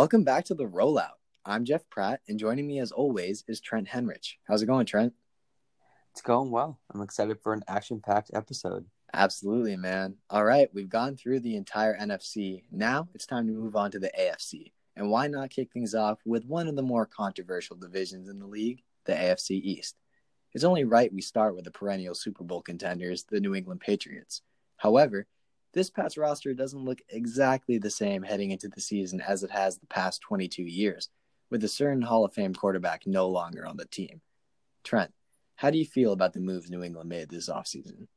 Welcome back to the Rollout. I'm Jeff Pratt, and joining me as always is Trent Henrich. How's it going, Trent? It's going well. I'm excited for an action packed episode. Absolutely, man. All right, we've gone through the entire NFC. Now it's time to move on to the AFC. And why not kick things off with one of the more controversial divisions in the league, the AFC East? It's only right we start with the perennial Super Bowl contenders, the New England Patriots. However, this Pats roster doesn't look exactly the same heading into the season as it has the past 22 years, with a certain Hall of Fame quarterback no longer on the team. Trent, how do you feel about the moves New England made this offseason?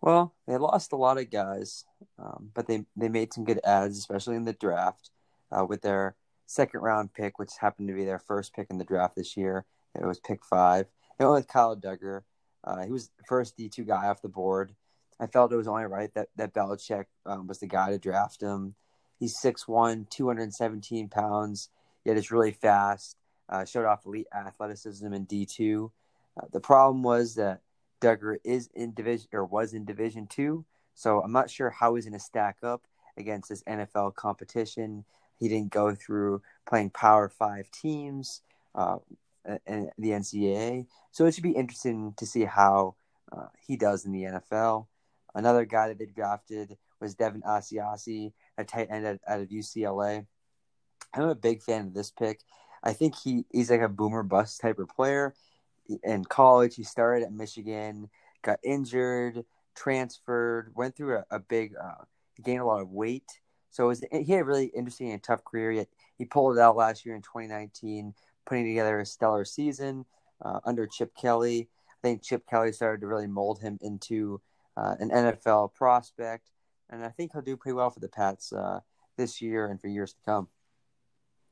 Well, they lost a lot of guys, um, but they they made some good ads, especially in the draft, uh, with their second round pick, which happened to be their first pick in the draft this year. It was pick five. They went with Kyle Dugger. Uh, he was the first D two guy off the board. I felt it was only right that that Belichick um, was the guy to draft him. He's 6'1", 217 pounds, yet is really fast. Uh, showed off elite athleticism in D two. Uh, the problem was that Dugger is in division or was in Division Two, so I'm not sure how he's going to stack up against this NFL competition. He didn't go through playing Power Five teams uh, and the NCAA, so it should be interesting to see how uh, he does in the NFL. Another guy that they drafted was Devin Asiasi, a tight end out, out of UCLA. I'm a big fan of this pick. I think he, he's like a boomer bust type of player in college. He started at Michigan, got injured, transferred, went through a, a big, uh, gained a lot of weight. So was, he had a really interesting and tough career. Yet he pulled it out last year in 2019, putting together a stellar season uh, under Chip Kelly. I think Chip Kelly started to really mold him into uh, an NFL prospect, and I think he'll do pretty well for the Pats uh, this year and for years to come.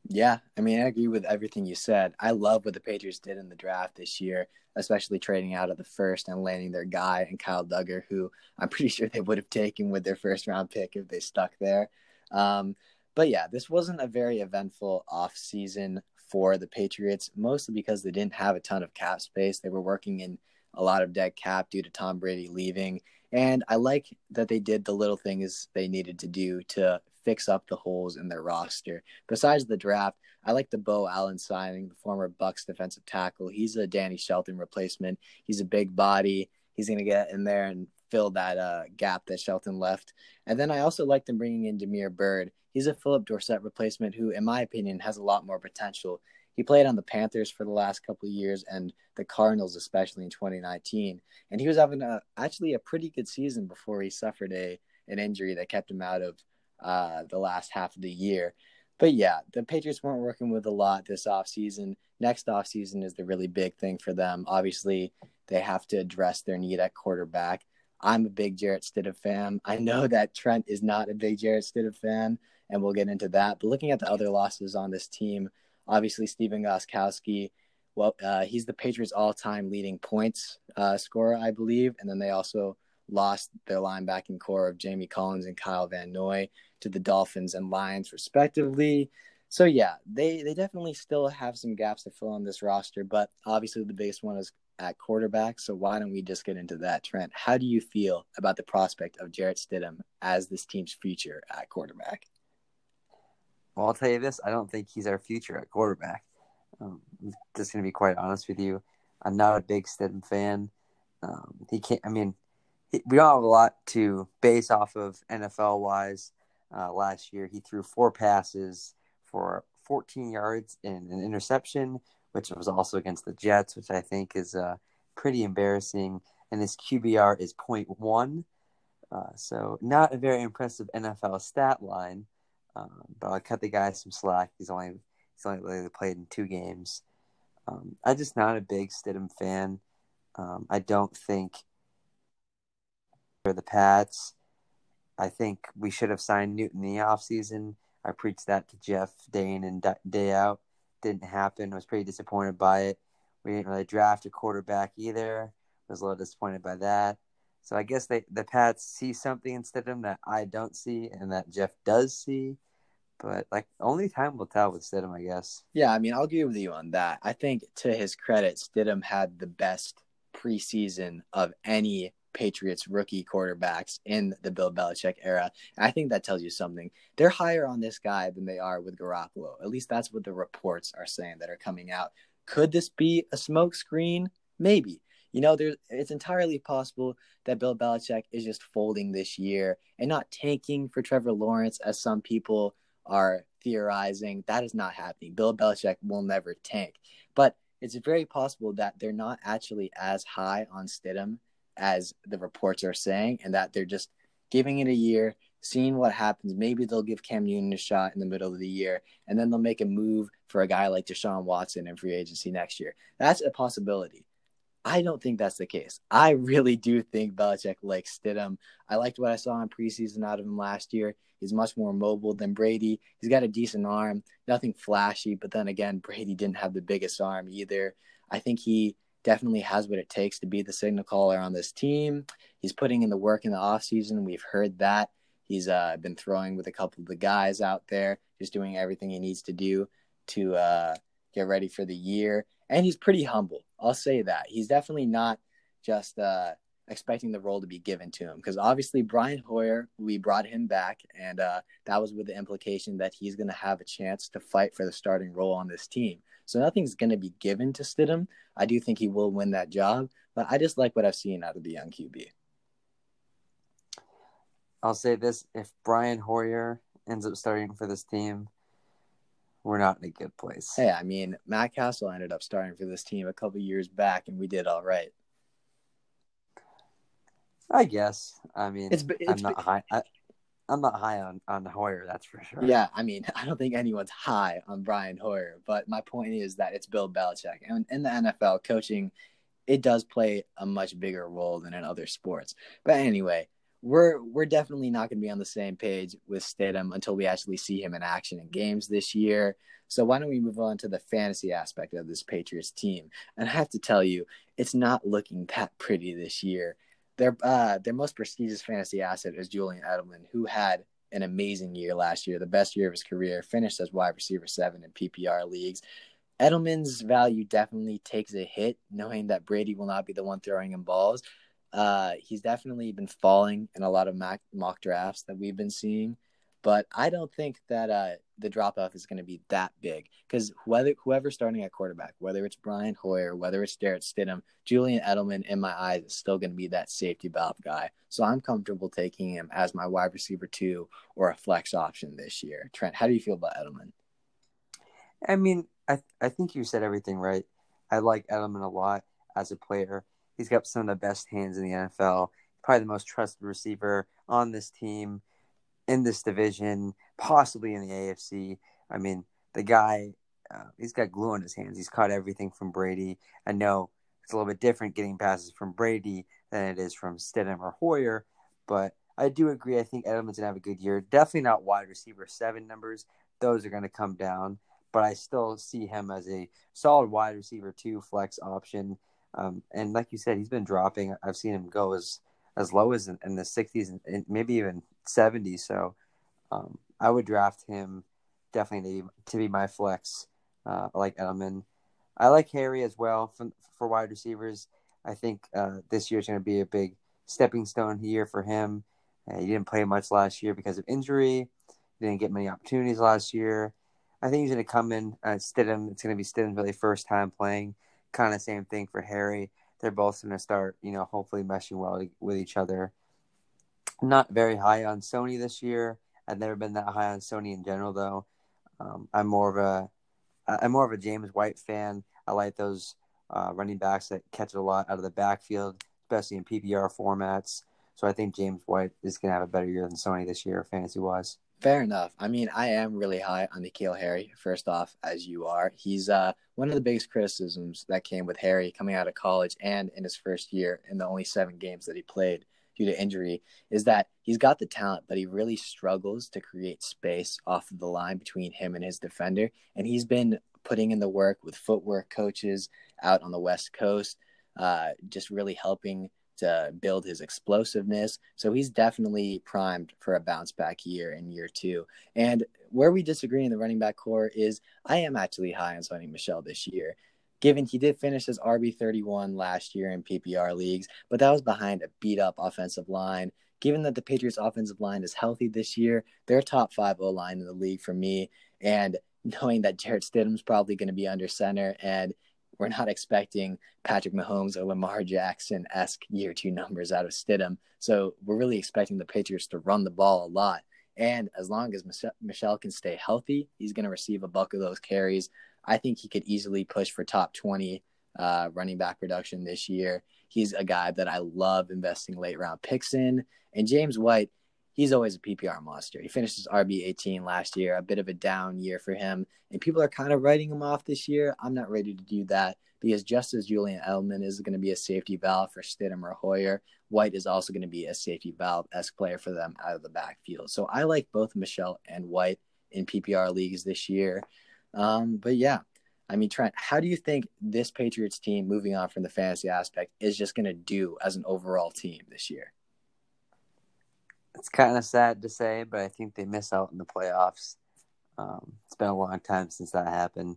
Yeah, I mean, I agree with everything you said. I love what the Patriots did in the draft this year, especially trading out of the first and landing their guy and Kyle Dugger, who I'm pretty sure they would have taken with their first round pick if they stuck there. Um, but yeah, this wasn't a very eventful off season for the Patriots, mostly because they didn't have a ton of cap space. They were working in a lot of dead cap due to Tom Brady leaving. And I like that they did the little things they needed to do to fix up the holes in their roster. Besides the draft, I like the Beau Allen signing, the former Bucs defensive tackle. He's a Danny Shelton replacement. He's a big body. He's going to get in there and fill that uh, gap that Shelton left. And then I also like them bringing in Damiere Byrd. He's a Philip Dorsett replacement who, in my opinion, has a lot more potential. He played on the Panthers for the last couple of years and the Cardinals, especially in 2019. And he was having a, actually a pretty good season before he suffered a an injury that kept him out of uh, the last half of the year. But yeah, the Patriots weren't working with a lot this offseason. Next offseason is the really big thing for them. Obviously, they have to address their need at quarterback. I'm a big Jarrett Stidham fan. I know that Trent is not a big Jarrett Stidham fan, and we'll get into that. But looking at the other losses on this team, obviously Stephen Gostkowski, well, uh, he's the Patriots' all-time leading points uh, scorer, I believe, and then they also lost their linebacking core of Jamie Collins and Kyle Van Noy to the Dolphins and Lions, respectively. So yeah, they they definitely still have some gaps to fill on this roster, but obviously the biggest one is at quarterback. So why don't we just get into that, Trent? How do you feel about the prospect of Jarrett Stidham as this team's future at quarterback? Well, I'll tell you this: I don't think he's our future at quarterback. Um, I'm just going to be quite honest with you. I'm not a big Stidham fan. Um, he can't. I mean, he, we don't have a lot to base off of NFL wise. Uh, last year, he threw four passes for 14 yards and an interception, which was also against the Jets, which I think is uh, pretty embarrassing. And his QBR is 0.1. Uh, so, not a very impressive NFL stat line. Um, but I'll cut the guy some slack. He's only he's only played in two games. Um, I'm just not a big Stidham fan. Um, I don't think for the Pats. I think we should have signed Newton in the offseason. I preached that to Jeff day in and day out. Didn't happen. I was pretty disappointed by it. We didn't really draft a quarterback either. I was a little disappointed by that. So I guess they the Pats see something in Stidham that I don't see and that Jeff does see. But like only time will tell with Stidham, I guess. Yeah, I mean, I'll agree with you on that. I think to his credit, Stidham had the best preseason of any Patriots rookie quarterbacks in the Bill Belichick era. And I think that tells you something. They're higher on this guy than they are with Garoppolo. At least that's what the reports are saying that are coming out. Could this be a smokescreen? Maybe. You know, there's it's entirely possible that Bill Belichick is just folding this year and not tanking for Trevor Lawrence as some people are theorizing. That is not happening. Bill Belichick will never tank. But it's very possible that they're not actually as high on Stidham as the reports are saying, and that they're just giving it a year, seeing what happens. Maybe they'll give Cam Newton a shot in the middle of the year, and then they'll make a move for a guy like Deshaun Watson in free agency next year. That's a possibility. I don't think that's the case. I really do think Belichick likes Stidham. I liked what I saw in preseason out of him last year. He's much more mobile than Brady. He's got a decent arm, nothing flashy, but then again, Brady didn't have the biggest arm either. I think he definitely has what it takes to be the signal caller on this team. He's putting in the work in the offseason. We've heard that. He's uh, been throwing with a couple of the guys out there, just doing everything he needs to do to uh, get ready for the year. And he's pretty humble. I'll say that. He's definitely not just uh, expecting the role to be given to him because obviously Brian Hoyer, we brought him back, and uh, that was with the implication that he's going to have a chance to fight for the starting role on this team. So nothing's going to be given to Stidham. I do think he will win that job, but I just like what I've seen out of the young QB. I'll say this: if Brian Hoyer ends up starting for this team, we're not in a good place. Hey, I mean, Matt Cassel ended up starting for this team a couple years back, and we did all right. I guess. I mean, it's, it's I'm not high. I, I'm not high on on Hoyer, that's for sure. Yeah, I mean, I don't think anyone's high on Brian Hoyer, but my point is that it's Bill Belichick, and in the NFL, coaching it does play a much bigger role than in other sports. But anyway, we're we're definitely not going to be on the same page with Stidham until we actually see him in action in games this year. So why don't we move on to the fantasy aspect of this Patriots team? And I have to tell you, it's not looking that pretty this year. Their uh, their most prestigious fantasy asset is Julian Edelman, who had an amazing year last year, the best year of his career, finished as wide receiver seven in PPR leagues. Edelman's value definitely takes a hit, knowing that Brady will not be the one throwing him balls. Uh, he's definitely been falling in a lot of mock, mock drafts that we've been seeing, but I don't think that uh, the drop off is going to be that big because whether whoever's starting at quarterback, whether it's Brian Hoyer, whether it's Jarrett Stidham, Julian Edelman, in my eyes, is still going to be that safety valve guy. So I'm comfortable taking him as my wide receiver two or a flex option this year. Trent, how do you feel about Edelman? I mean, I I think you said everything right. I like Edelman a lot as a player. He's got some of the best hands in the NFL. Probably the most trusted receiver on this team in this division, possibly in the AFC. I mean, the guy, uh, he's got glue on his hands. He's caught everything from Brady. I know it's a little bit different getting passes from Brady than it is from Stidham or Hoyer, but I do agree. I think Edelman's gonna have a good year. Definitely not wide receiver seven numbers; those are gonna come down. But I still see him as a solid wide receiver two flex option. Um, and like you said, he's been dropping. I've seen him go as as low as in, in the 60s and, and, maybe even 70s. So um, I would draft him definitely to, be my flex. Uh, like Edelman. I like Harry as well for, for wide receivers. I think uh, this year is going to be a big stepping stone year for him. Uh, he didn't play much last year because of injury. He didn't get many opportunities last year. I think he's going to come in. Uh, Stidham, it's going to be Stidham's really first time playing. Kind of same thing for Harry they're both going to start, you know, hopefully meshing well with each other. Not very high on Sony this year. I've never been that high on Sony in general, though. Um, I'm more of a I'm more of a James White fan. I like those uh, running backs that catch a lot out of the backfield, especially in PPR formats. So I think James White is going to have a better year than Sony this year, fantasy wise. Fair enough. I mean, I am really high on N'Keal Harry, first off, as you are. He's uh, one of the biggest criticisms that came with Harry coming out of college and in his first year in the only seven games that he played due to injury is that he's got the talent, but he really struggles to create space off of the line between him and his defender. And he's been putting in the work with footwork coaches out on the West Coast, uh, just really helping to build his explosiveness. So he's definitely primed for a bounce back year in year two. And where we disagree in the running back core is I am actually high on Sony Michel this year. given he did finish as RB31 last year in PPR leagues, but that was behind a beat up offensive line. Given that the Patriots' offensive line is healthy this year, they're top five O line in the league for me. And knowing that Jarrett Stidham's probably going to be under center and we're not expecting Patrick Mahomes or Lamar Jackson esque year two numbers out of Stidham. So we're really expecting the Patriots to run the ball a lot. And as long as Michel can stay healthy, he's going to receive a bulk of those carries. I think he could easily push for top 20 uh, running back production this year. He's a guy that I love investing late round picks in. And James White, he's always a PPR monster. He finished his RB 18 last year, a bit of a down year for him. And people are kind of writing him off this year. I'm not ready to do that because just as Julian Edelman is going to be a safety valve for Stidham or Hoyer, White is also going to be a safety valve esque player for them out of the backfield. So I like both Michel and White in PPR leagues this year. Um, but yeah, I mean, Trent, how do you think this Patriots team, moving on from the fantasy aspect, is just going to do as an overall team this year? It's kind of sad to say, but I think they miss out in the playoffs. Um, it's been a long time since that happened.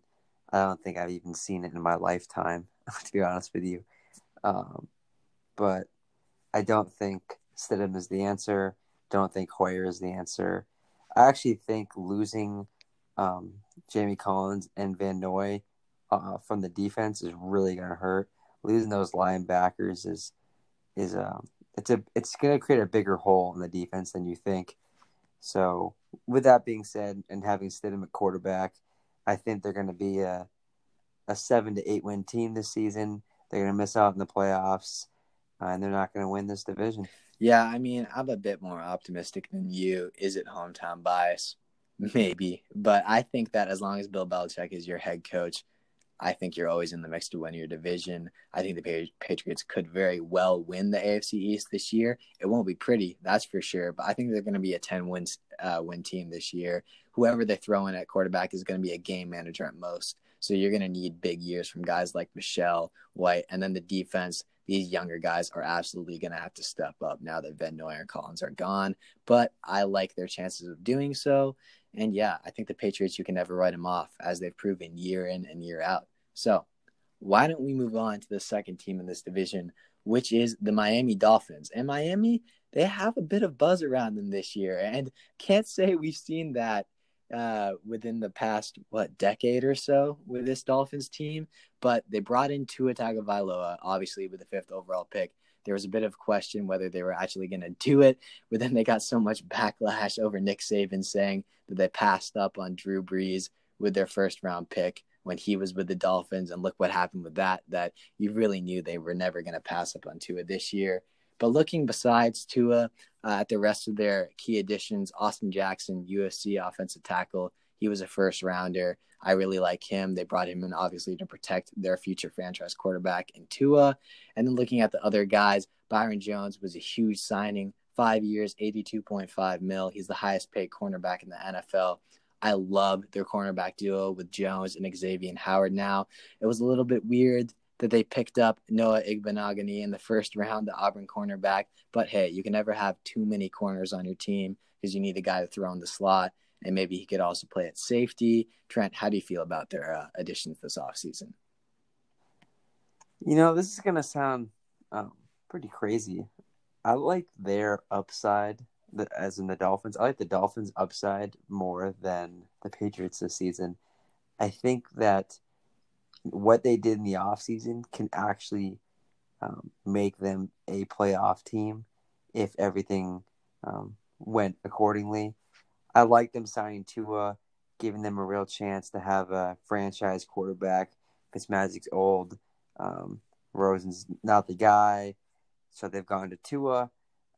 I don't think I've even seen it in my lifetime, to be honest with you. Um, but I don't think Stidham is the answer. Don't think Hoyer is the answer. I actually think losing um, Jamie Collins and Van Noy uh, from the defense is really going to hurt. Losing those linebackers is is um it's a it's going to create a bigger hole in the defense than you think. So with that being said, and having Stidham at quarterback, I think they're going to be a a seven to eight win team this season. They're going to miss out in the playoffs, uh, and they're not going to win this division. Yeah, I mean, I'm a bit more optimistic than you. Is it hometown bias? Maybe, but I think that as long as Bill Belichick is your head coach, I think you're always in the mix to win your division. I think the Patriots could very well win the AFC East this year. It won't be pretty, that's for sure, but I think they're going to be a 10 win uh, win team this year. Whoever they throw in at quarterback is going to be a game manager at most. So you're going to need big years from guys like Michel White, and then the defense. These younger guys are absolutely going to have to step up now that Van Noy and Collins are gone. But I like their chances of doing so. And yeah, I think the Patriots, you can never write them off as they've proven year in and year out. So why don't we move on to the second team in this division, which is the Miami Dolphins? And Miami, they have a bit of buzz around them this year. And can't say we've seen that uh, within the past, what, decade or so with this Dolphins team. But they brought in Tua Tagovailoa, obviously, with the fifth overall pick there was a bit of question whether they were actually going to do it, but then they got so much backlash over Nick Saban saying that they passed up on Drew Brees with their first round pick when he was with the Dolphins. And look what happened with that, that you really knew they were never going to pass up on Tua this year. But looking besides Tua uh, at the rest of their key additions, Austin Jackson, USC offensive tackle, he was a first rounder. I really like him. They brought him in obviously to protect their future franchise quarterback in Tua. And then looking at the other guys, Byron Jones was a huge signing. Five years, 82.5 mil. He's the highest paid cornerback in the NFL. I love their cornerback duo with Jones and Xavier Howard now. It was a little bit weird that they picked up Noah Igbinoghene in the first round, the Auburn cornerback. But hey, you can never have too many corners on your team because you need a guy to throw in the slot and maybe he could also play at safety. Trent, how do you feel about their uh, additions this offseason? You know, this is going to sound um, pretty crazy. I like their upside, as in the Dolphins. I like the Dolphins' upside more than the Patriots this season. I think that what they did in the offseason can actually um, make them a playoff team if everything um, went accordingly. I like them signing Tua, giving them a real chance to have a franchise quarterback. Fitzmagic's old. Um, Rosen's not the guy. So they've gone to Tua.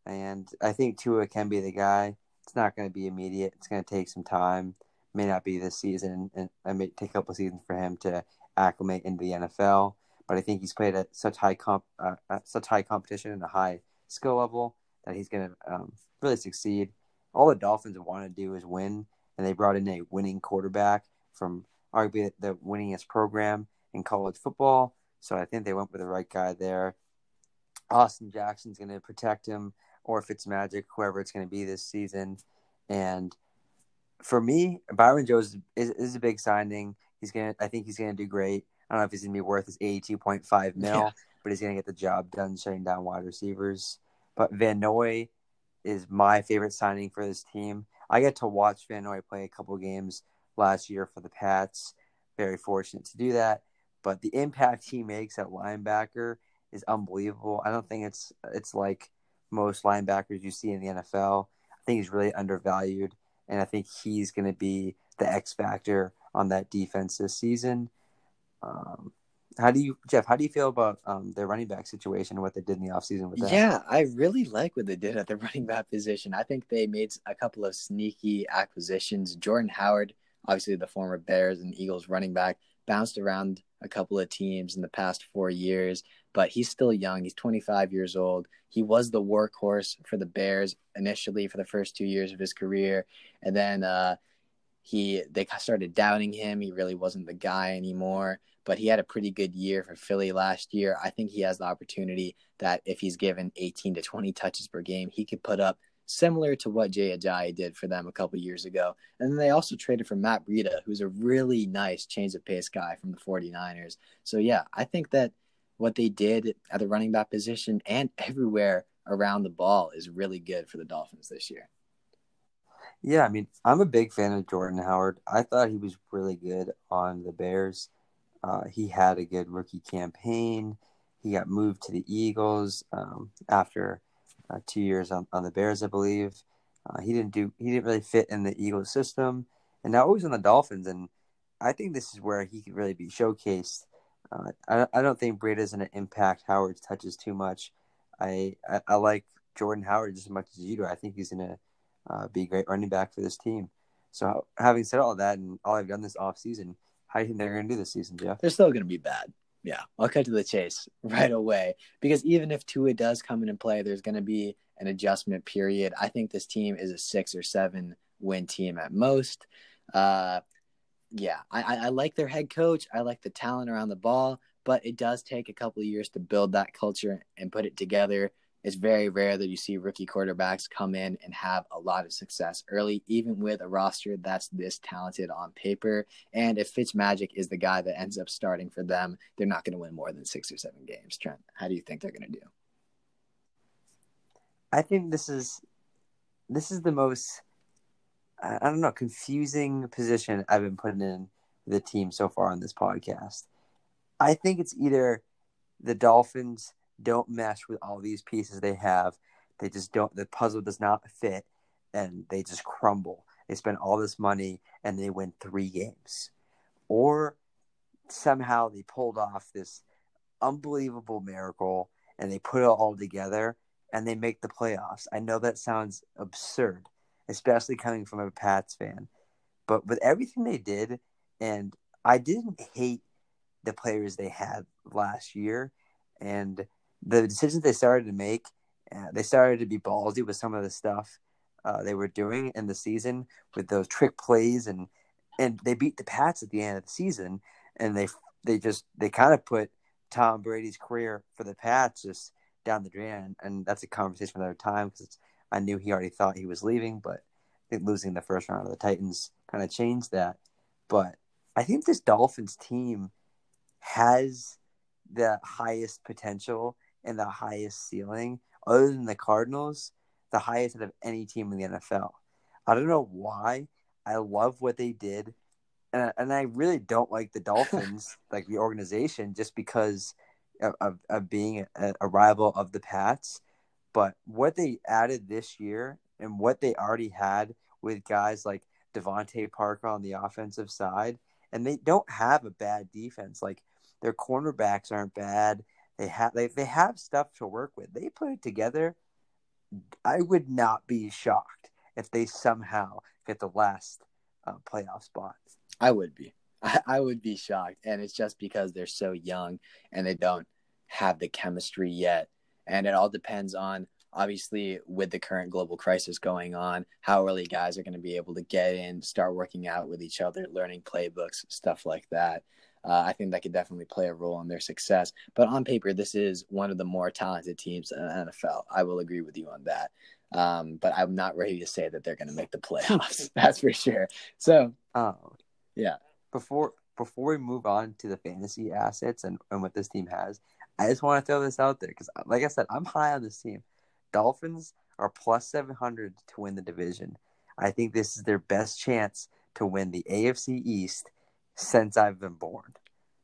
And I think Tua can be the guy. It's not going to be immediate. It's going to take some time. May not be this season. And it may take a couple seasons for him to acclimate into the NFL. But I think he's played at such high comp, uh, such high competition and a high skill level that he's going to um, really succeed all the Dolphins want to do is win, and they brought in a winning quarterback from arguably the winningest program in college football. So I think they went with the right guy there. Austin Jackson's going to protect him, or if it's Magic, whoever it's going to be this season. And for me, Byron Jones is, is a big signing. He's gonna. I think he's gonna do great. I don't know if he's going to be worth his 82.5 mil, Yeah. but he's going to get the job done shutting down wide receivers. But Van Noy is my favorite signing for this team. I get to watch Van Noy play a couple games last year for the Pats. Very fortunate to do that. But the impact he makes at linebacker is unbelievable. I don't think it's it's like most linebackers you see in the NFL. I think he's really undervalued, and I think he's going to be the X factor on that defense this season. Um, how do you, Jeff? How do you feel about um, their running back situation and what they did in the offseason with that? Yeah, I really like what they did at the running back position. I think they made a couple of sneaky acquisitions. Jordan Howard, obviously the former Bears and Eagles running back, bounced around a couple of teams in the past four years, but he's still young. He's 25 years old. He was the workhorse for the Bears initially for the first two years of his career, and then uh, he they started doubting him. He really wasn't the guy anymore. But he had a pretty good year for Philly last year. I think he has the opportunity that if he's given 18 to 20 touches per game, he could put up similar to what Jay Ajayi did for them a couple years ago. And then they also traded for Matt Breida, who's a really nice change of pace guy from the 49ers. So yeah, I think that what they did at the running back position and everywhere around the ball is really good for the Dolphins this year. Yeah, I mean, I'm a big fan of Jordan Howard. I thought he was really good on the Bears. Uh, he had a good rookie campaign. He got moved to the Eagles um, after uh, two years on, on the Bears, I believe. Uh, he didn't do. He didn't really fit in the Eagles system, and now he's on the Dolphins. And I think this is where he could really be showcased. Uh, I, I don't think Breida's going to impact Howard's touches too much. I, I, I like Jordan Howard just as much as you do. I think he's going to uh, be a great running back for this team. So, having said all that, and all I've done this off season, how do you think they're going to do this season, Jeff? They're still going to be bad. Yeah, I'll cut to the chase right away because even if Tua does come in and play, there's going to be an adjustment period. I think this team is a six or seven win team at most. Uh, yeah, I, I like their head coach. I like the talent around the ball, but it does take a couple of years to build that culture and put it together. It's very rare that you see rookie quarterbacks come in and have a lot of success early, even with a roster that's this talented on paper. And if Fitzmagic is the guy that ends up starting for them, they're not going to win more than six or seven games. Trent, how do you think they're going to do? I think this is this is the most I don't know confusing position I've been putting in the team so far on this podcast. I think it's either the Dolphins don't mesh with all these pieces they have. They just don't. The puzzle does not fit, and they just crumble. They spend all this money and they win three games, or somehow they pulled off this unbelievable miracle and they put it all together and they make the playoffs. I know that sounds absurd, especially coming from a Pats fan, but with everything they did, and I didn't hate the players they had last year, and the decisions they started to make, uh, they started to be ballsy with some of the stuff uh, they were doing in the season with those trick plays, and and they beat the Pats at the end of the season, and they they just they kind of put Tom Brady's career for the Pats just down the drain, and that's a conversation for another time because I knew he already thought he was leaving, but I think losing the first round of the Titans kind of changed that. But I think this Dolphins team has the highest potential and the highest ceiling, other than the Cardinals, the highest out of any team in the NFL. I don't know why. I love what they did, and and I really don't like the Dolphins, like the organization, just because of of, of being a, a rival of the Pats. But what they added this year and what they already had with guys like DeVante Parker on the offensive side, and they don't have a bad defense. Like their cornerbacks aren't bad. They have they, they have stuff to work with. They put it together. I would not be shocked if they somehow get the last uh, playoff spot. I would be. I, I would be shocked, and it's just because they're so young and they don't have the chemistry yet. And it all depends on obviously with the current global crisis going on, how early guys are going to be able to get in, start working out with each other, learning playbooks, stuff like that. Uh, I think that could definitely play a role in their success. But on paper, this is one of the more talented teams in the NFL. I will agree with you on that. Um, but I'm not ready to say that they're going to make the playoffs. That's for sure. So, Oh, yeah. before before we move on to the fantasy assets and, and what this team has, I just want to throw this out there because, like I said, I'm high on this team. Dolphins are plus 700 to win the division. I think this is their best chance to win the AFC East since I've been born.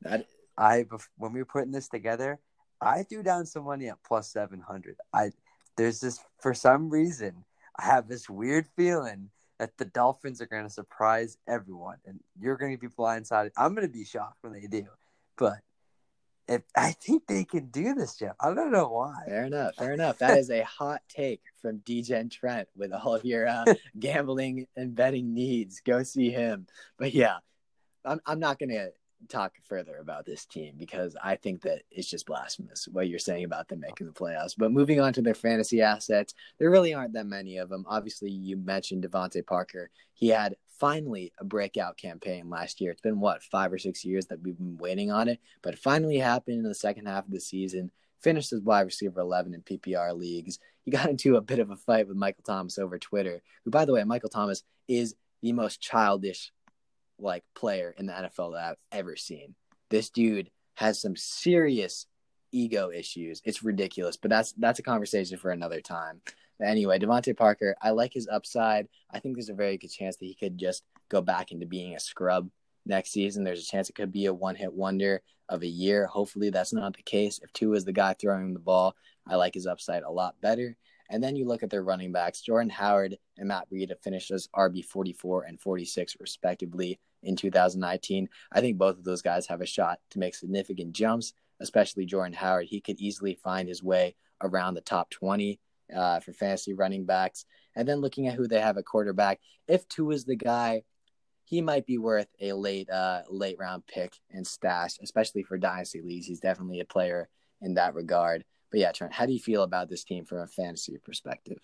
That I when we were putting this together, I threw down some money at plus 700. I there's this for some reason I have this weird feeling that the Dolphins are going to surprise everyone, and you're going to be blindsided. I'm going to be shocked when they do, but if I think they can do this, Jeff, I don't know why. Fair enough. Fair enough. That is a hot take from DGen Trent with all of your uh, gambling and betting needs. Go see him. But yeah, I'm I'm not going to talk further about this team because I think that it's just blasphemous what you're saying about them making the playoffs. But moving on to their fantasy assets, there really aren't that many of them. Obviously, you mentioned DeVante Parker. He had finally a breakout campaign last year. It's been what five or six years that we've been waiting on it, but it finally happened in the second half of the season. Finished as wide receiver 11 in PPR leagues. He got into a bit of a fight with Michael Thomas over Twitter, who, by the way, Michael Thomas is the most childish like player in the NFL that I've ever seen. This dude has some serious ego issues. It's ridiculous, but that's that's a conversation for another time. But anyway, DeVante Parker, I like his upside. I think there's a very good chance that he could just go back into being a scrub next season. There's a chance it could be a one-hit wonder of a year. Hopefully, that's not the case. If Tua is the guy throwing the ball, I like his upside a lot better. And then you look at their running backs. Jordan Howard and Matt Breida finished as RB 44 and 46, respectively, in 2019. I think both of those guys have a shot to make significant jumps, especially Jordan Howard. He could easily find his way around the top 20 uh, for fantasy running backs. And then looking at who they have at quarterback, if Tua is the guy, he might be worth a late uh, late round pick and stash, especially for dynasty leagues. He's definitely a player in that regard. But yeah, Trent, how do you feel about this team from a fantasy perspective?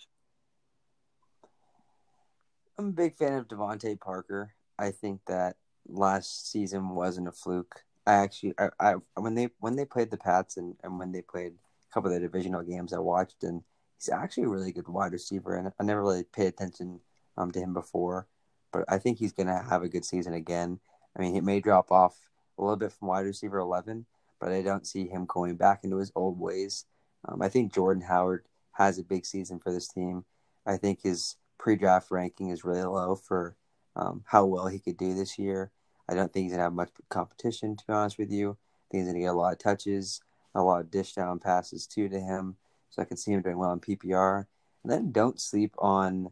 I'm a big fan of DeVante Parker. I think that last season wasn't a fluke. I actually, I, I when they when they played the Pats and, and when they played a couple of the divisional games, I watched and he's actually a really good wide receiver. And I never really paid attention um, to him before, but I think he's gonna have a good season again. I mean, he may drop off a little bit from wide receiver eleven, but I don't see him going back into his old ways. Um, I think Jordan Howard has a big season for this team. I think his pre-draft ranking is really low for um, how well he could do this year. I don't think he's gonna have much competition, to be honest with you. I think he's gonna get a lot of touches, a lot of dish down passes too to him. So I can see him doing well in PPR. And then don't sleep on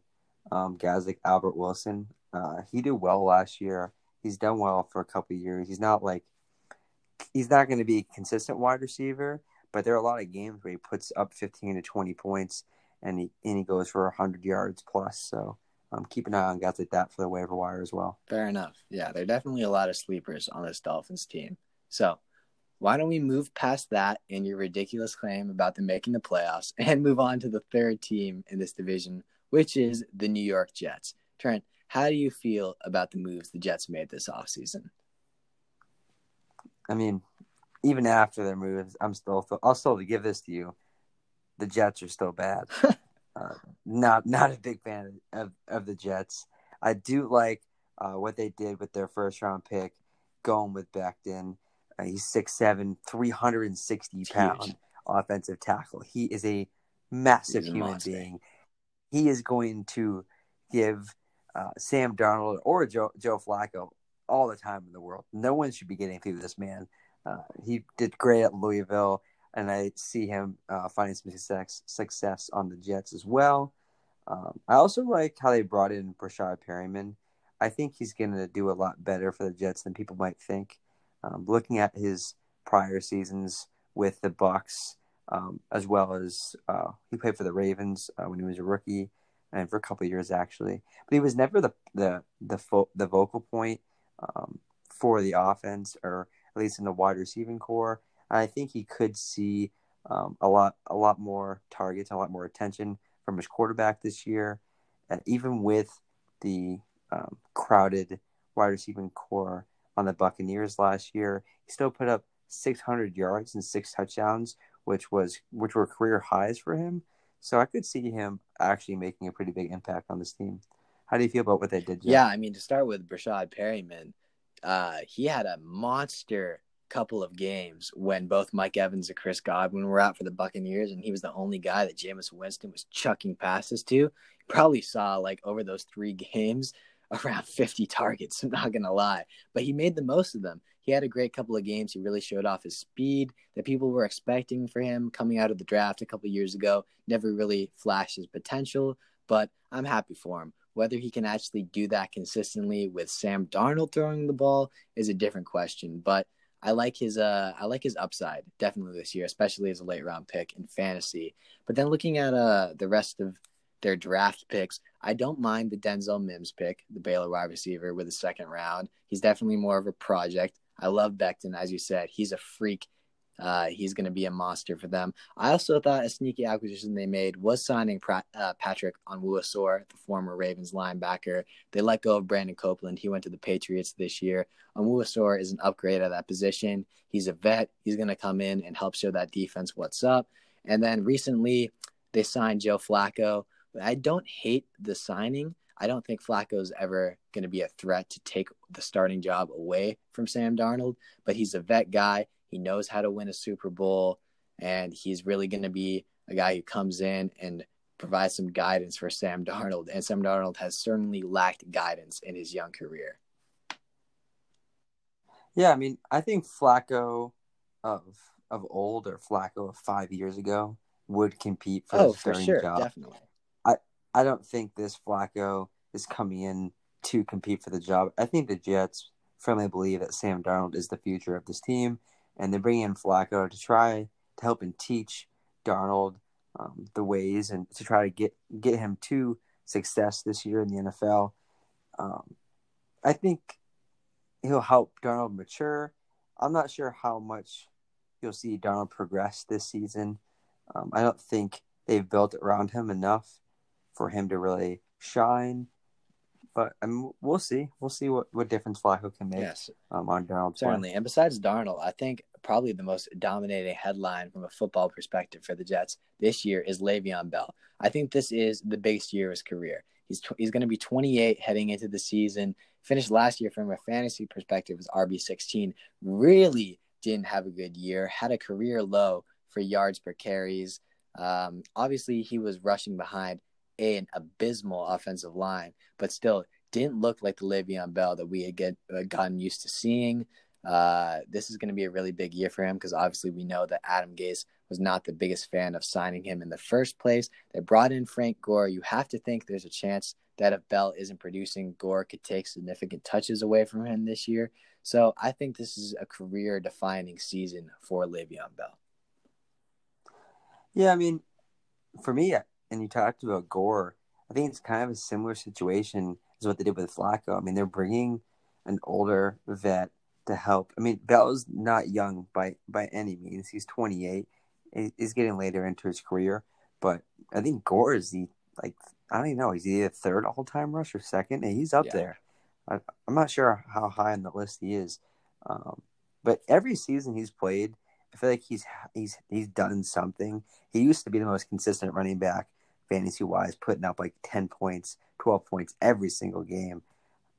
um, guys like Albert Wilson. Uh, he did well last year. He's done well for a couple years. He's not like he's not going to be a consistent wide receiver, but there are a lot of games where he puts up 15 to 20 points and he and he goes for 100 yards plus. So um, keep an eye on guys like that for the waiver wire as well. Fair enough. Yeah, there are definitely a lot of sleepers on this Dolphins team. So why don't we move past that and your ridiculous claim about them making the playoffs and move on to the third team in this division, which is the New York Jets. Trent, how do you feel about the moves the Jets made this offseason? I mean, even after their moves, I'm still I'll still give this to you. The Jets are still bad. uh, not not a big fan of of the Jets. I do like uh, what they did with their first round pick, going with Becton. Uh, he's 6'7", 360 pound offensive tackle. He is a massive a human monster. being. He is going to give uh, Sam Darnold or Joe, Joe Flacco all the time in the world. No one should be getting through this man. Uh, he did great at Louisville, and I see him uh, finding some success, success on the Jets as well. Um, I also like how they brought in Breshad Perriman. I think he's going to do a lot better for the Jets than people might think. Um, looking at his prior seasons with the Bucs, um, as well as uh, he played for the Ravens uh, when he was a rookie, and for a couple years actually. But he was never the the the fo- the vocal point um, for the offense, or at least in the wide receiving core. And I think he could see um, a lot, a lot more targets, a lot more attention from his quarterback this year. And even with the um, crowded wide receiving core on the Buccaneers last year, he still put up 600 yards and six touchdowns, which was which were career highs for him. So I could see him actually making a pretty big impact on this team. How do you feel about what they did? Yeah, I mean, to start with Breshad Perriman, uh, he had a monster couple of games when both Mike Evans and Chris Godwin were out for the Buccaneers, and he was the only guy that Jameis Winston was chucking passes to. Probably saw like over those three games around 50 targets. I'm not gonna lie, but he made the most of them. He had a great couple of games. He really showed off his speed that people were expecting for him coming out of the draft a couple years ago. Never really flashed his potential, but I'm happy for him. Whether he can actually do that consistently with Sam Darnold throwing the ball is a different question. But I like his uh I like his upside definitely this year, especially as a late round pick in fantasy. But then looking at uh the rest of their draft picks, I don't mind the Denzel Mims pick, the Baylor wide receiver with the second round. He's definitely more of a project. I love Becton, as you said. He's a freak. Uh, he's going to be a monster for them. I also thought a sneaky acquisition they made was signing pra- uh, Patrick Onwuasor, the former Ravens linebacker. They let go of Brandon Copeland. He went to the Patriots this year. Onwuasor is an upgrade at that position. He's a vet. He's going to come in and help show that defense what's up. And then recently, they signed Joe Flacco. I don't hate the signing. I don't think Flacco is ever going to be a threat to take the starting job away from Sam Darnold, but he's a vet guy. He knows how to win a Super Bowl, and he's really going to be a guy who comes in and provides some guidance for Sam Darnold. And Sam Darnold has certainly lacked guidance in his young career. Yeah, I mean, I think Flacco of of old or Flacco of five years ago would compete for oh, the starting sure, job. Definitely. I don't think this Flacco is coming in to compete for the job. I think the Jets firmly believe that Sam Darnold is the future of this team, and they bring in Flacco to try to help and teach Darnold um, the ways and to try to get get him to success this year in the NFL. Um, I think he'll help Darnold mature. I'm not sure how much you'll see Darnold progress this season. Um, I don't think they've built around him enough for him to really shine. But mean, we'll see. We'll see what, what difference Flacco can make yes. um, on Darnold. Certainly. And besides Darnold, I think probably the most dominating headline from a football perspective for the Jets this year is Le'Veon Bell. I think this is the biggest year of his career. He's tw- he's going to be 28 heading into the season. Finished last year from a fantasy perspective as RB 16. Really didn't have a good year. Had a career low for yards per carries. Um, obviously, he was rushing behind an abysmal offensive line, but still didn't look like the Le'Veon Bell that we had get, uh, gotten used to seeing. Uh, this is going to be a really big year for him because obviously we know that Adam Gase was not the biggest fan of signing him in the first place. They brought in Frank Gore. You have to think there's a chance that if Bell isn't producing, Gore could take significant touches away from him this year. So I think this is a career defining season for Le'Veon Bell. Yeah, I mean, for me, and you talked about Gore. I think it's kind of a similar situation as what they did with Flacco. I mean, they're bringing an older vet to help. I mean, Bell's not young by by any means. He's 28. He's getting later into his career, but I think Gore is the like I don't even know. He's either third all time rush or second, and he's up yeah. there. I, am not sure how high on the list he is, um, but every season he's played, I feel like he's he's he's done something. He used to be the most consistent running back fantasy wise, putting up like 10 points, 12 points every single game.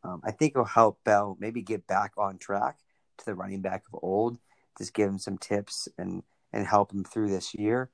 Um, I think it'll help Bell maybe get back on track to the running back of old, just give him some tips and, and help him through this year.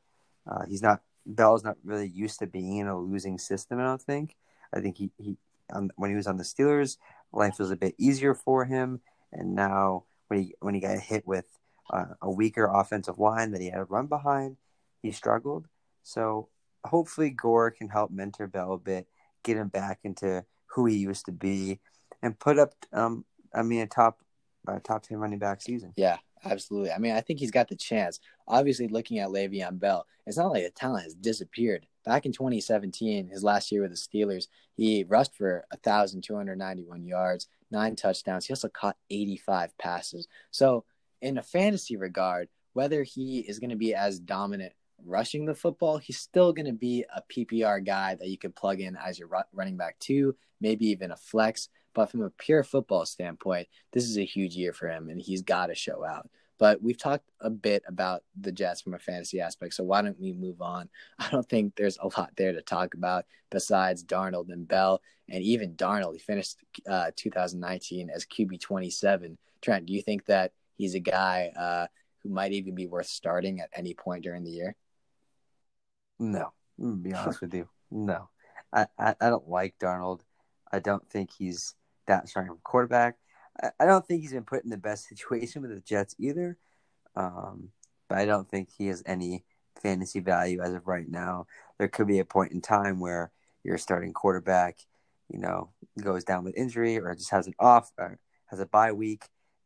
Uh, he's not, Bell's not really used to being in a losing system, I don't think. I think he, he um, when he was on the Steelers, life was a bit easier for him. And now when he, when he got hit with uh, a weaker offensive line that he had to run behind, he struggled. So hopefully Gore can help mentor Bell a bit, get him back into who he used to be, and put up, um, I mean, a top, uh, top ten running back season. Yeah, absolutely. I mean, I think he's got the chance. Obviously, looking at Le'Veon Bell, it's not like the talent has disappeared. Back in 2017, his last year with the Steelers, he rushed for 1,291 yards, nine touchdowns. He also caught 85 passes. So, in a fantasy regard, whether he is going to be as dominant rushing the football, he's still going to be a PPR guy that you could plug in as your running back too, maybe even a flex. But from a pure football standpoint, this is a huge year for him, and he's got to show out. But we've talked a bit about the Jets from a fantasy aspect, so why don't we move on? I don't think there's a lot there to talk about besides Darnold and Bell, and even Darnold. He finished uh, 2019 as QB 27. Trent, do you think that he's a guy uh, who might even be worth starting at any point during the year? No, to be honest with you, no. I, I, I don't like Darnold. I don't think he's that strong of quarterback. I, I don't think he's been put in the best situation with the Jets either. Um, but I don't think he has any fantasy value as of right now. There could be a point in time where your starting quarterback, you know, goes down with injury or just has an off has a bye week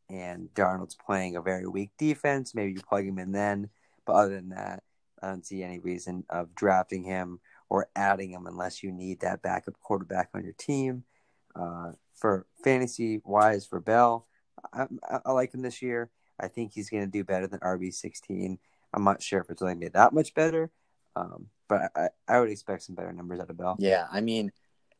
and Darnold's playing a very weak defense. Maybe you plug him in then. But other than that, I don't see any reason of drafting him or adding him unless you need that backup quarterback on your team. Uh, for fantasy wise, for Bell, I, I, like him this year. I think he's going to do better than RB sixteen. I'm not sure if it's going to be that much better, um, but I, I would expect some better numbers out of Bell. Yeah, I mean,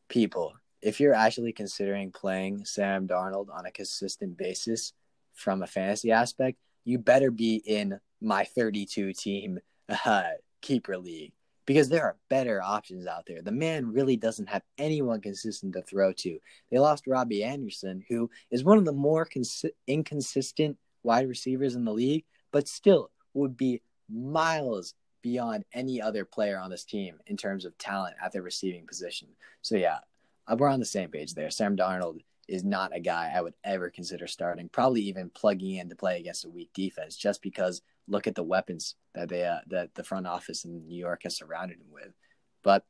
people, if you're actually considering playing Sam Darnold on a consistent basis from a fantasy aspect, you better be in my 32 team uh, keeper league because there are better options out there. The man really doesn't have anyone consistent to throw to. They lost Robby Anderson, who is one of the more cons- inconsistent wide receivers in the league, but still would be miles beyond any other player on this team in terms of talent at the receiving position. So yeah, uh, we're on the same page there. Sam Darnold is not a guy I would ever consider starting, probably even plugging in to play against a weak defense, just because look at the weapons that they uh, that the front office in New York has surrounded him with. But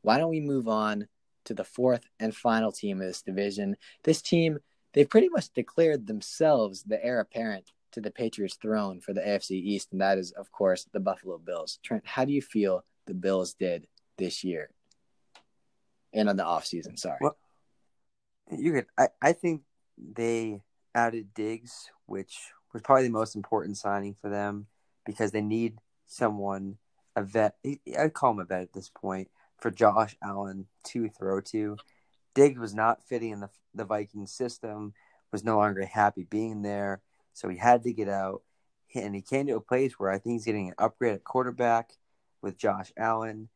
why don't we move on to the fourth and final team of this division? This team they've pretty much declared themselves the heir apparent to the Patriots' throne for the AFC East, and that is, of course, the Buffalo Bills. Trent, how do you feel the Bills did this year and on the offseason? Sorry. Well, you could. I, I think they added Diggs, which was probably the most important signing for them because they need someone, a vet. I'd call him a vet at this point for Josh Allen to throw to. Diggs was not fitting in the the Viking system, was no longer happy being there, so he had to get out. And he came to a place where I think he's getting an upgrade at quarterback with Josh Allen,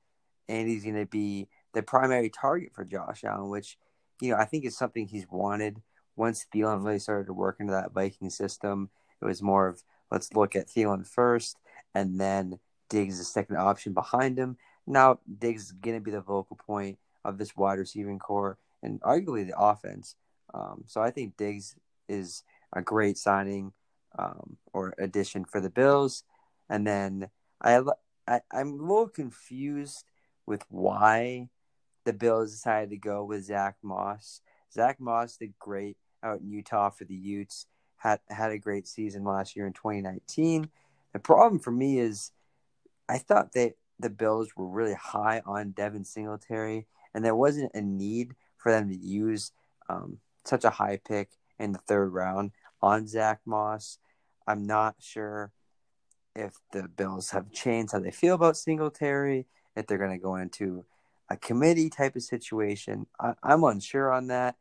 and he's going to be the primary target for Josh Allen, which you know I think it's something he's wanted. Once Thielen really started to work into that Viking system, it was more of let's look at Thielen first, and then Diggs is second option behind him. Now Diggs is going to be the vocal point of this wide receiving corps and arguably the offense. Um, so I think Diggs is a great signing um, or addition for the Bills. And then I, I I'm a little confused with why the Bills decided to go with Zach Moss. Zach Moss did great out in Utah for the Utes had had a great season last year in 2019. The problem for me is I thought that the Bills were really high on Devin Singletary, and there wasn't a need for them to use um, such a high pick in the third round on Zach Moss. I'm not sure if the Bills have changed how they feel about Singletary, if they're going to go into a committee type of situation. I, I'm unsure on that.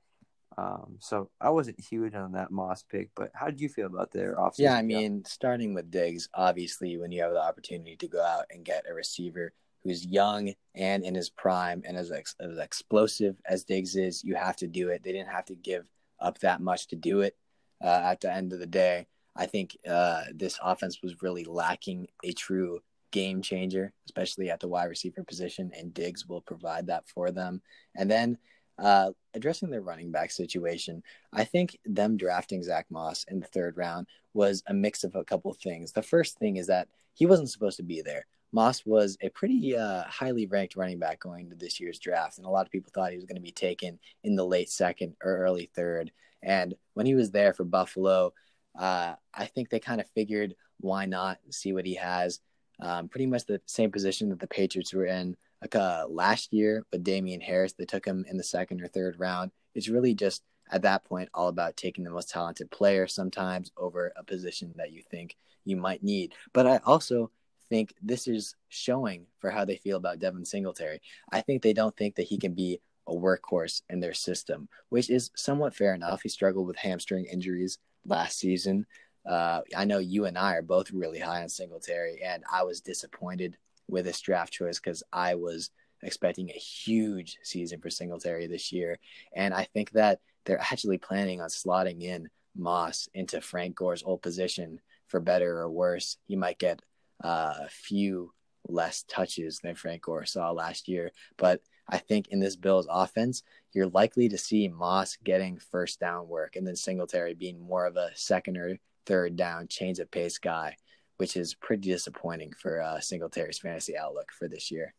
Um, so I wasn't huge on that Moss pick, but how did you feel about their offseason? Yeah, I mean, starting with Diggs, obviously, when you have the opportunity to go out and get a receiver who's young and in his prime and as, ex- as explosive as Diggs is, you have to do it. They didn't have to give up that much to do it. Uh, at the end of the day, I think uh, this offense was really lacking a true game changer, especially at the wide receiver position, and Diggs will provide that for them. And then uh, addressing their running back situation, I think them drafting Zach Moss in the third round was a mix of a couple things. The first thing is that he wasn't supposed to be there. Moss was a pretty uh, highly ranked running back going to this year's draft, and a lot of people thought he was going to be taken in the late second or early third. And when he was there for Buffalo, uh, I think they kind of figured why not see what he has. Um, pretty much the same position that the Patriots were in like uh, last year with Damien Harris, they took him in the second or third round. It's really just at that point all about taking the most talented player sometimes over a position that you think you might need. But I also think this is showing for how they feel about Devin Singletary. I think they don't think that he can be a workhorse in their system, which is somewhat fair enough. He struggled with hamstring injuries last season. Uh, I know you and I are both really high on Singletary, and I was disappointed with this draft choice because I was expecting a huge season for Singletary this year. And I think that they're actually planning on slotting in Moss into Frank Gore's old position for better or worse. He might get uh, a few less touches than Frank Gore saw last year, but I think in this Bills offense, you're likely to see Moss getting first down work and then Singletary being more of a second or third down change of pace guy, which is pretty disappointing for uh, Singletary's fantasy outlook for this year.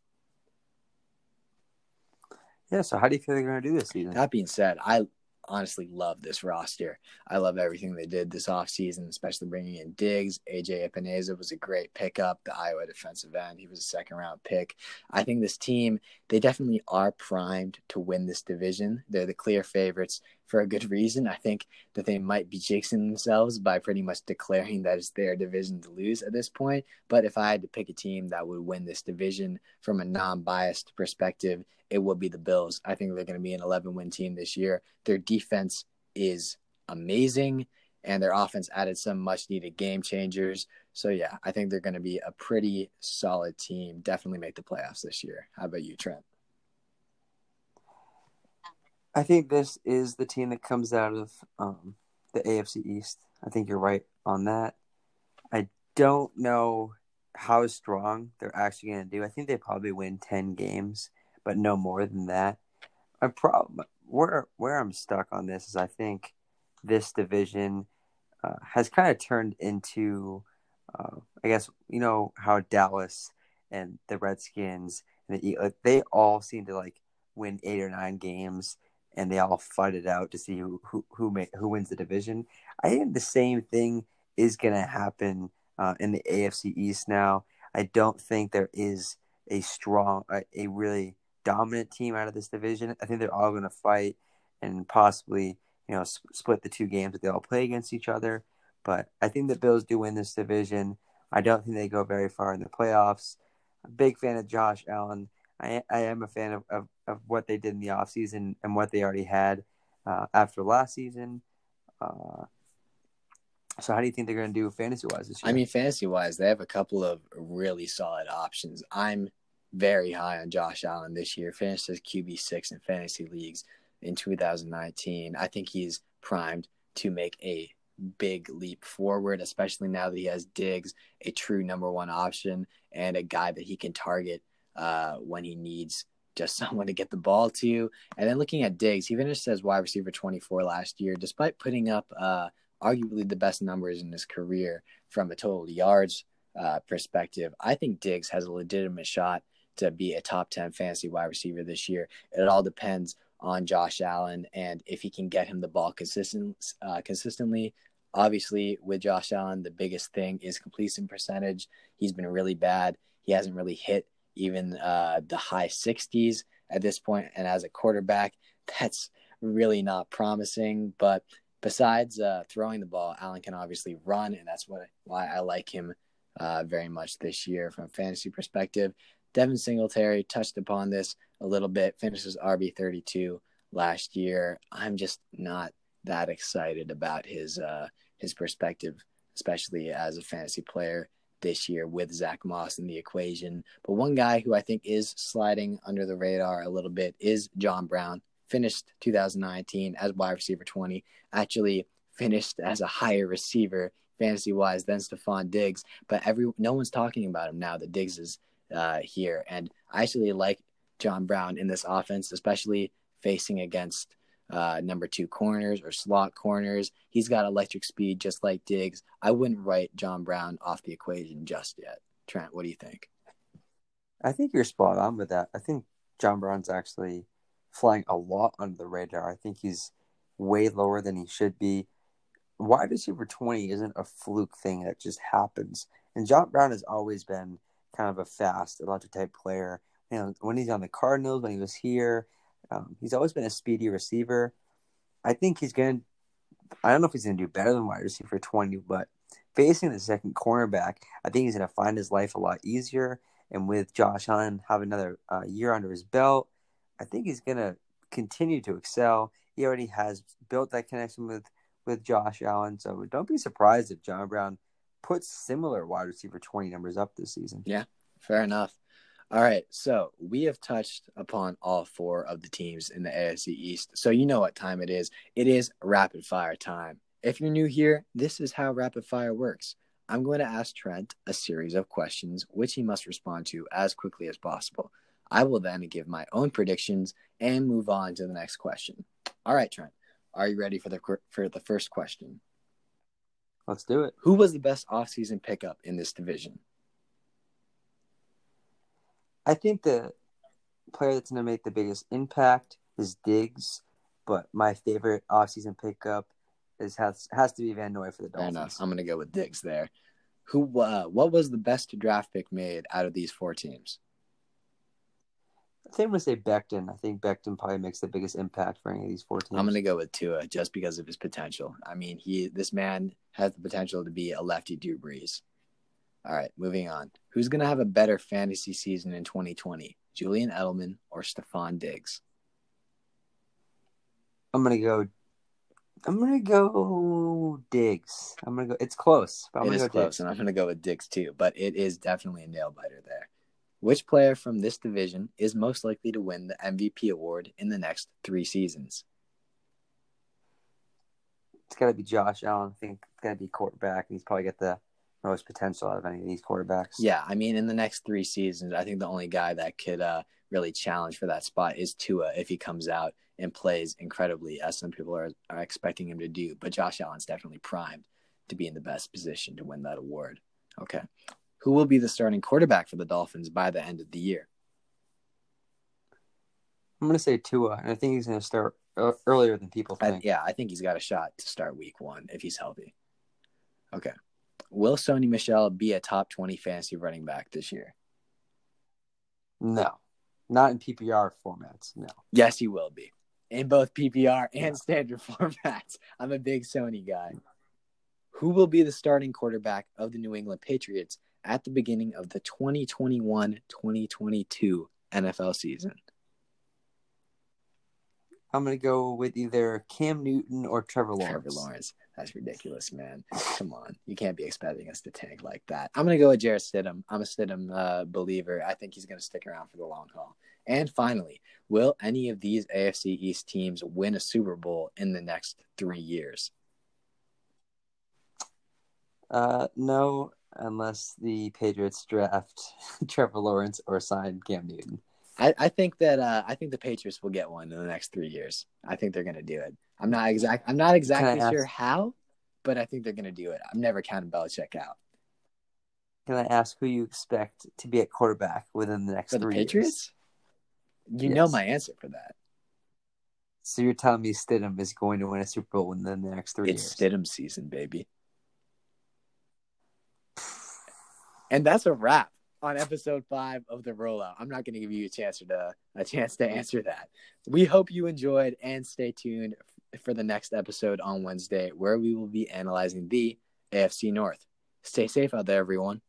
Yeah, so how do you feel they're going to do this season? That being said, I honestly love this roster. I love everything they did this offseason, especially bringing in Diggs. AJ Epenesa was a great pickup, the Iowa defensive end. He was a second round pick. I think this team, they definitely are primed to win this division. They're the clear favorites for a good reason. I think that they might be jinxing themselves by pretty much declaring that it's their division to lose at this point. But if I had to pick a team that would win this division from a non biased perspective, it would be the Bills. I think they're going to be an 11 win team this year. Their defense is amazing, and their offense added some much needed game changers. So, yeah, I think they're going to be a pretty solid team. Definitely make the playoffs this year. How about you, Trent? I think this is the team that comes out of um, the AFC East. I think you're right on that. I don't know how strong they're actually going to do. I think they probably win 10 games but no more than that. Problem where where I'm stuck on this is I think this division uh, has kind of turned into, uh, I guess you know how Dallas and the Redskins and the like, they all seem to like win eight or nine games and they all fight it out to see who who who, may, who wins the division. I think the same thing is going to happen uh, in the AFC East now. I don't think there is a strong, a, a really dominant team out of this division. I think they're all going to fight and possibly, you know, sp- split the two games that they all play against each other. But I think the Bills do win this division. I don't think they go very far in the playoffs. I'm A big fan of Josh Allen. I, I am a fan of, of, of what they did in the offseason and what they already had uh, after last season. Uh, so how do you think they're going to do fantasy wise this year? I mean, fantasy wise, they have a couple of really solid options. I'm very high on Josh Allen this year. Finished as QB six in fantasy leagues in 2019. I think he's primed to make a big leap forward, especially now that he has Diggs, a true number one option, and a guy that he can target uh, when he needs just someone to get the ball to. And then looking at Diggs, he finished as wide receiver 24 last year, despite putting up uh, arguably the best numbers in his career from a total yards uh, perspective. I think Diggs has a legitimate shot to be a top 10 fantasy wide receiver this year. It all depends on Josh Allen and if he can get him the ball consistent, uh, consistently. Obviously, with Josh Allen, the biggest thing is completion percentage. He's been really bad. He hasn't really hit even uh, the high 60s at this point. And as a quarterback, that's really not promising. But besides uh, throwing the ball, Allen can obviously run, and that's what why I like him uh, very much this year from a fantasy perspective. Devin Singletary touched upon this a little bit, finishes RB 32 last year. I'm just not that excited about his uh, his perspective, especially as a fantasy player this year with Zach Moss in the equation. But one guy who I think is sliding under the radar a little bit is John Brown. Finished 2019 as wide receiver 20, actually finished as a higher receiver fantasy wise than Stefon Diggs. But every no one's talking about him now that Diggs is uh, here. And I actually like John Brown in this offense, especially facing against uh, number two corners or slot corners. He's got electric speed just like Diggs. I wouldn't write John Brown off the equation just yet. Trent, what do you think? I think you're spot on with that. I think John Brown's actually flying a lot under the radar. I think he's way lower than he should be. Wide receiver 20 isn't a fluke thing that just happens. And John Brown has always been kind of a fast electric type player. You know, when he's on the Cardinals, when he was here, um, he's always been a speedy receiver. I think he's going to, I don't know if he's going to do better than wide receiver 20, but facing the second cornerback, I think he's going to find his life a lot easier. And with Josh Allen have another uh, year under his belt, I think he's going to continue to excel. He already has built that connection with with Josh Allen. So don't be surprised if John Brown puts similar wide receiver 20 numbers up this season. Yeah, fair enough. All right, so we have touched upon all four of the teams in the AFC East. So you know what time it is. It is rapid fire time. If you're new here, this is how rapid fire works. I'm going to ask Trent a series of questions, which he must respond to as quickly as possible. I will then give my own predictions and move on to the next question. All right, Trent, are you ready for the for the first question? Let's do it. Who was the best offseason pickup in this division? I think the player that's going to make the biggest impact is Diggs, but my favorite offseason pickup is has has to be Van Noy for the Dolphins. Fair enough. I'm going to go with Diggs there. Who? Uh, what was the best draft pick made out of these four teams? I think I'm going to say Becton. I think Becton probably makes the biggest impact for any of these four teams. I'm going to go with Tua just because of his potential. I mean, he this man has the potential to be a lefty Drew Brees. All right, moving on. Who's going to have a better fantasy season in 2020? Julian Edelman or Stefon Diggs? I'm going to go I'm gonna go Diggs. I'm gonna go. It's close, it go close, Diggs. and I'm gonna go with Diggs too. But it is definitely a nail biter there. Which player from this division is most likely to win the MVP award in the next three seasons? It's got to be Josh Allen. I think it's got to be quarterback. And he's probably got the most potential out of any of these quarterbacks. Yeah, I mean, in the next three seasons, I think the only guy that could uh, really challenge for that spot is Tua if he comes out and plays incredibly, as some people are, are expecting him to do. But Josh Allen's definitely primed to be in the best position to win that award. Okay. Who will be the starting quarterback for the Dolphins by the end of the year? I'm going to say Tua, and I think he's going to start earlier than people think. I, yeah, I think he's got a shot to start week one if he's healthy. Okay. Will Sony Michel be a top 20 fantasy running back this year? No, not in PPR formats. No. Yes, he will be in both PPR and yeah. standard formats. I'm a big Sony guy. Who will be the starting quarterback of the New England Patriots at the beginning of the 2021 2022 NFL season? I'm going to go with either Cam Newton or Trevor Lawrence. Trevor Lawrence. That's ridiculous, man. Come on. You can't be expecting us to tank like that. I'm going to go with Jarrett Stidham. I'm a Stidham uh, believer. I think he's going to stick around for the long haul. And finally, will any of these AFC East teams win a Super Bowl in the next three years? Uh, no, unless the Patriots draft Trevor Lawrence or sign Cam Newton. I, I think that uh, I think the Patriots will get one in the next three years. I think they're going to do it. I'm not exact. I'm not exactly sure how, but I think they're going to do it. I'm never counting Belichick out. Can I ask who you expect to be at quarterback within the next for three the Patriots? Years? You yes. know my answer for that. So you're telling me Stidham is going to win a Super Bowl within the next three it's years? It's Stidham season, baby. And that's a wrap on episode five of the rollout. I'm not going to give you a chance to a chance to answer that. We hope you enjoyed and stay tuned for the next episode on Wednesday, where we will be analyzing the AFC North. Stay safe out there, everyone.